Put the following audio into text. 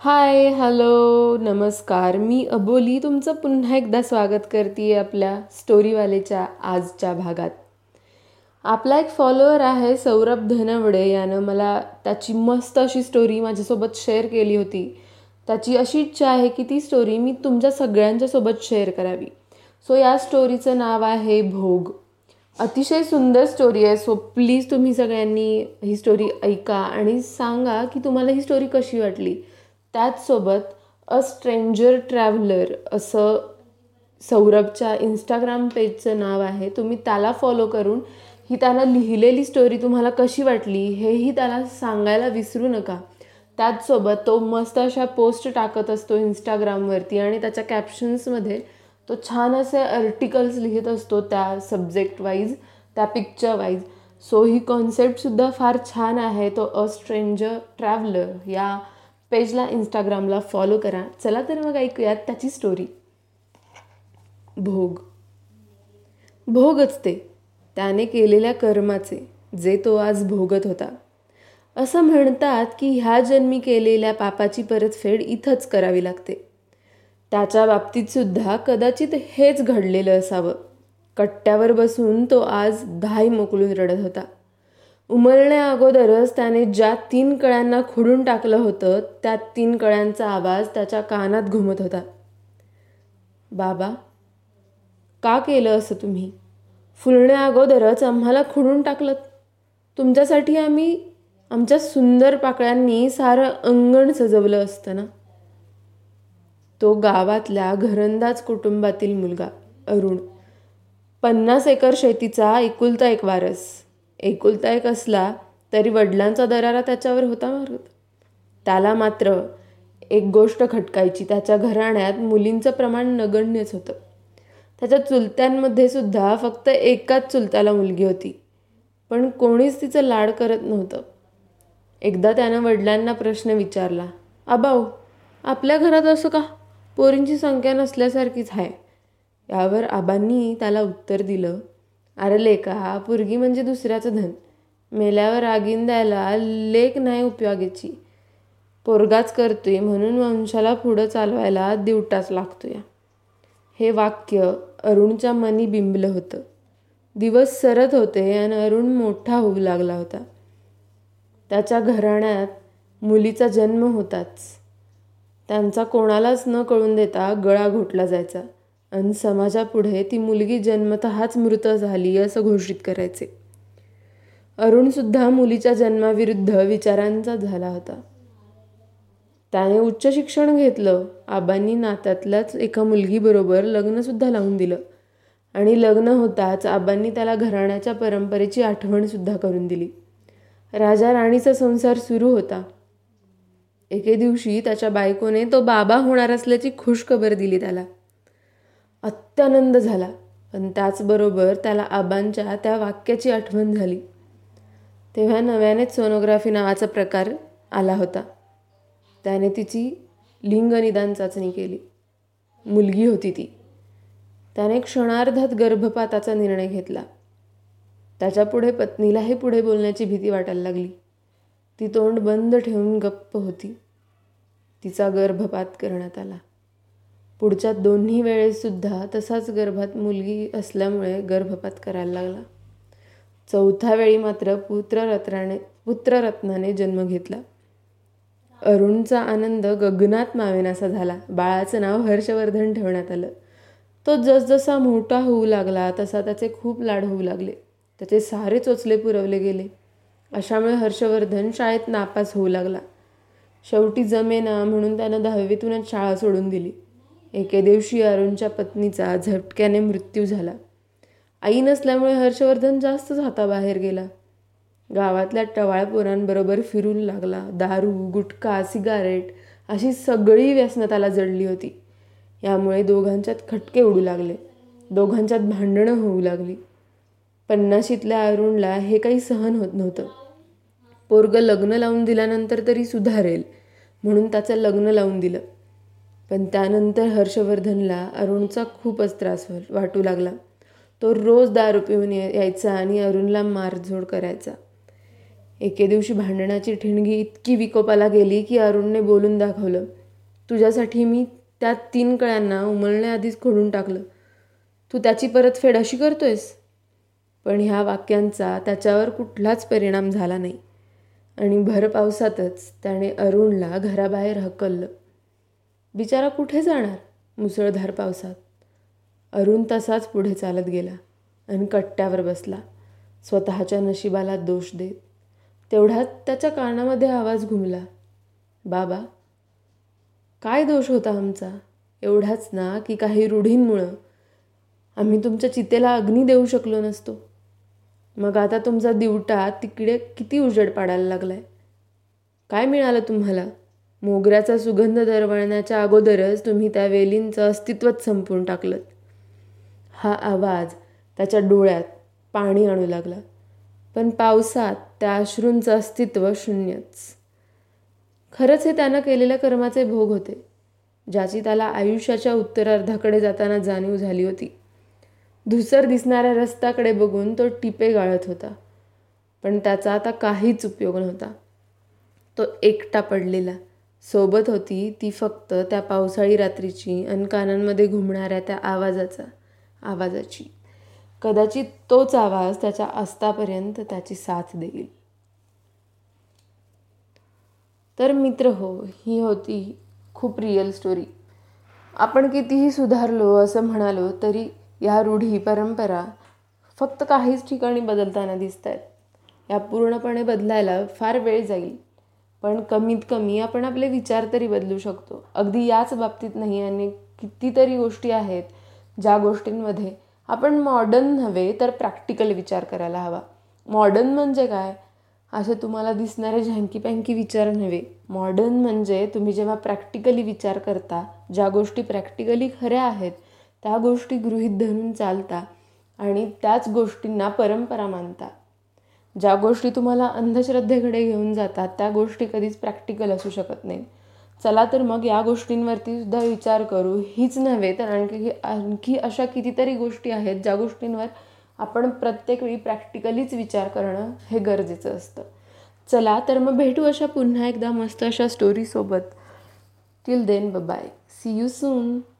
Hi hello नमस्कार. मी अबोली. तुमचं पुन्हा एकदा स्वागत करते आपल्या स्टोरीवालेच्या आजच्या भागात. आपला एक फॉलोअर आहे सौरभ धनवडे. यानं मला त्याची मस्त अशी स्टोरी माझ्यासोबत शेअर केली होती. त्याची अशी इच्छा आहे की ती स्टोरी मी तुमच्या सगळ्यांच्यासोबत शेअर करावी. सो या स्टोरीचं नाव आहे भोग. अतिशय सुंदर स्टोरी आहे. सो प्लीज तुम्ही सगळ्यांनी ही स्टोरी ऐका आणि सांगा की तुम्हाला ही स्टोरी कशी वाटली. त्याचसोबत अ स्ट्रेंजर ट्रॅव्हलर असं सौरभच्या इंस्टाग्राम पेजचं नाव आहे. तुम्ही त्याला फॉलो करून ही त्याला लिहिलेली स्टोरी तुम्हाला कशी वाटली हेही त्याला सांगायला विसरू नका. त्याचसोबत तो मस्त अशा पोस्ट टाकत असतो इंस्टाग्रामवरती आणि त्याच्या कॅप्शन्समध्ये तो छान असे आर्टिकल्स लिहित असतो त्या सब्जेक्ट वाईज त्या पिक्चर वाईज सो ही कॉन्सेप्टसुद्धा फार छान आहे. तो अ स्ट्रेंजर ट्रॅव्हलर या पेजला इंस्टाग्रामला फॉलो करा. चला तर मग ऐकूयात त्याची स्टोरी भोग. भोगच ते. त्याने केलेल्या कर्माचे जे तो आज भोगत होता. असं म्हणतात की ह्या जन्मी केलेल्या पापाची परतफेड इथंच करावी लागते. त्याच्या बाबतीत सुद्धा कदाचित हेच घडलेलं असावं. कट्ट्यावर बसून तो आज धाय मोकलून रडत होता. उमलण्या अगोदरच त्याने ज्या तीन कळ्यांना खोडून टाकलं होतं त्या तीन कळ्यांचा आवाज त्याच्या कानात घुमत होता. बाबा का केलं असं तुम्ही? फुलण्या अगोदरच आम्हाला खुडून टाकलं तुमच्यासाठी आम्ही आमच्या सुंदर पाकळ्यांनी सारं अंगण सजवलं असतं ना? तो गावातल्या घरंदाज कुटुंबातील मुलगा अरुण. पन्नास एकर शेतीचा एकुलता एक वारस. एकुलता एक असला तरी वडिलांचा दरारा त्याच्यावर होता मारत त्याला मात्र एक गोष्ट खटकायची. त्याच्या घराण्यात मुलींचं प्रमाण नगण्यच होतं. त्याच्या चुलत्यांमध्ये सुद्धा फक्त एकाच चुलत्याला मुलगी होती. पण कोणीच तिचं लाड करत नव्हतं. एकदा त्यानं वडिलांना प्रश्न विचारला आबाऊ आपल्या घरात असं का? पोरींची संख्या नसल्यासारखीच आहे. यावर आबांनी त्याला उत्तर दिलं अरे लेका पुरगी म्हणजे दुसऱ्याचं धन. मेल्यावर आगीन द्यायला लेक नाही उपयोगाची. पोरगाच करतोय म्हणून वंशाला पुढं चालवायला दिवटाच लागतोय. हे वाक्य अरुणच्या मनी बिंबलं होतं. दिवस सरत होते आणि अरुण मोठा होऊ लागला होता. त्याच्या घराण्यात मुलीचा जन्म होताच. त्यांचा कोणालाच न कळून देता गळा घोटला जायचा. आणि समाजापुढे ती मुलगी जन्मतःच मृत झाली असं घोषित करायचे. अरुणसुद्धा मुलीच्या जन्माविरुद्ध विचारांचा झाला होता. त्याने उच्च शिक्षण घेतलं आबांनी नात्यातल्याच एका मुलगीबरोबर लग्नसुद्धा लावून दिलं आणि लग्न होताच आबांनी त्याला घराण्याच्या परंपरेची आठवणसुद्धा करून दिली. राजा राणीचा संसार सुरू होता. एके दिवशी त्याच्या बायकोने तो बाबा होणार असल्याची खुशखबर दिली त्याला. अत्यानंद झाला. पण त्याचबरोबर त्याला आबांच्या त्या वाक्याची आठवण झाली. तेव्हा नव्यानेच सोनोग्राफी नावाचा प्रकार आला होता. त्याने तिची लिंगनिदान चाचणी केली. मुलगी होती ती. त्याने क्षणार्धात गर्भपाताचा निर्णय घेतला. त्याच्यापुढे पत्नीलाही पुढे बोलण्याची भीती वाटायला लागली. ती तोंड बंद ठेवून गप्प होती. तिचा गर्भपात करण्यात आला. पुढच्या दोन्ही वेळेसुद्धा तसाच गर्भात मुलगी असल्यामुळे गर्भपात करायला लागला. चौथ्या वेळी मात्र पुत्ररत्नाने पुत्ररत्नाने जन्म घेतला. अरुणचा आनंद गगनात मावेनासा झाला. बाळाचं नाव हर्षवर्धन ठेवण्यात आलं. तो जसजसा मोठा होऊ लागला तसा त्याचे खूप लाड होऊ लागले. त्याचे सारे चोचले पुरवले गेले. अशामुळे हर्षवर्धन शाळेत नापास होऊ लागला. शेवटी जमेना म्हणून त्यानं दहावीतूनच शाळा सोडून दिली. एके दिवशी अरुणच्या पत्नीचा झटक्याने मृत्यू झाला. आई नसल्यामुळे हर्षवर्धन जास्तच हाताबाहेर गेला. गावातल्या टवाळपोरांबरोबर फिरू फिरून लागला. दारू गुटखा सिगारेट अशी सगळी व्यसनं त्याला जडली होती. यामुळे दोघांच्यात खटके उडू लागले. दोघांच्यात भांडणं होऊ लागली. पन्नाशीतल्या अरुणला हे काही सहन होत नव्हतं. पोरगं लग्न लावून दिल्यानंतर तरी सुधारेल म्हणून त्याचं लग्न लावून दिलं. पण त्यानंतर हर्षवर्धनला अरुणचा खूपच त्रास वाटू लागला. तो रोज दारू पिऊन यायचा आणि अरुणला मारझोड करायचा. एके दिवशी भांडणाची ठिणगी इतकी विकोपाला गेली की अरुणने बोलून दाखवलं तुझ्यासाठी मी त्या तीन कळ्यांना उमलण्याआधीच खोडून टाकलं. तू त्याची परतफेड अशी करतोयस? पण ह्या वाक्यांचा त्याच्यावर कुठलाच परिणाम झाला नाही. आणि भर पावसातच त्याने अरुणला घराबाहेर हकललं. बिचारा कुठे जाणार? मुसळधार पावसात. अरुण तसाच पुढे चालत गेला आणि कट्ट्यावर बसला. स्वतःच्या नशिबाला दोष देत. तेवढ्यात त्याच्या कानामध्ये आवाज घुमला. बाबा काय दोष होता आमचा? एवढाच ना की काही रूढींमुळं. आम्ही तुमच्या चितेला अग्नी देऊ शकलो नसतो. मग आता तुमचा दिवटा तिकडे किती उजेड पाडायला लागलाय? काय मिळालं तुम्हाला? मोगऱ्याचा सुगंध दरवळण्याच्या अगोदरच तुम्ही त्या वेलींचं अस्तित्वच संपून टाकलं हा आवाज त्याच्या डोळ्यात पाणी आणू लागला. पण पावसात त्या अश्रूंचं अस्तित्व शून्यच. खरंच हे त्यानं केलेल्या कर्माचे भोग होते ज्याची त्याला आयुष्याच्या उत्तरार्धाकडे जाताना जाणीव झाली होती. धुसर दिसणाऱ्या रस्त्याकडे बघून तो टिपे गाळत होता पण त्याचा आता काहीच उपयोग नव्हता. तो एकटा पडलेला सोबत होती ती फक्त त्या पावसाळी रात्रीची अन कानांमध्ये घुमणाऱ्या त्या आवाजाचा आवाजाची. कदाचित तोच आवाज त्याच्या अस्तापर्यंत त्याची साथ देईल. तर मित्र हो ही होती खूप रिअल स्टोरी आपण कितीही सुधारलो असं म्हणालो तरी या रूढी परंपरा फक्त काहीच ठिकाणी बदलताना दिसत आहेत या पूर्णपणे बदलायला फार वेळ जाईल. पण कमीत कमी आपण आपले विचार तरी बदलू शकतो. अगदी याच बाबतीत नाही आणि कितीतरी गोष्टी आहेत ज्या गोष्टींमध्ये आपण मॉडर्न नव्हे तर प्रॅक्टिकल विचार करायला हवा. मॉडर्न म्हणजे काय? असे तुम्हाला दिसणारे झँकी पँकी विचार नव्हे. मॉडर्न म्हणजे तुम्ही जेव्हा प्रॅक्टिकली विचार करता ज्या गोष्टी प्रॅक्टिकली खऱ्या आहेत त्या गोष्टी गृहीत धरून चालता आणि त्याच गोष्टींना परंपरा मानता. ज्या गोष्टी तुम्हाला अंधश्रद्धेकडे घेऊन जातात त्या गोष्टी कधीच प्रॅक्टिकल असू शकत नाहीत. चला तर मग या गोष्टींवरती सुद्धा विचार करू. हीच नव्हे तर आणखी आणखी अशा कितीतरी गोष्टी आहेत ज्या गोष्टींवर आपण प्रत्येक वेळी प्रॅक्टिकलीच विचार करणं हे गरजेचं असतं. चला तर मग भेटू अशा पुन्हा एकदा मस्त अशा स्टोरीसोबत till then bye see you soon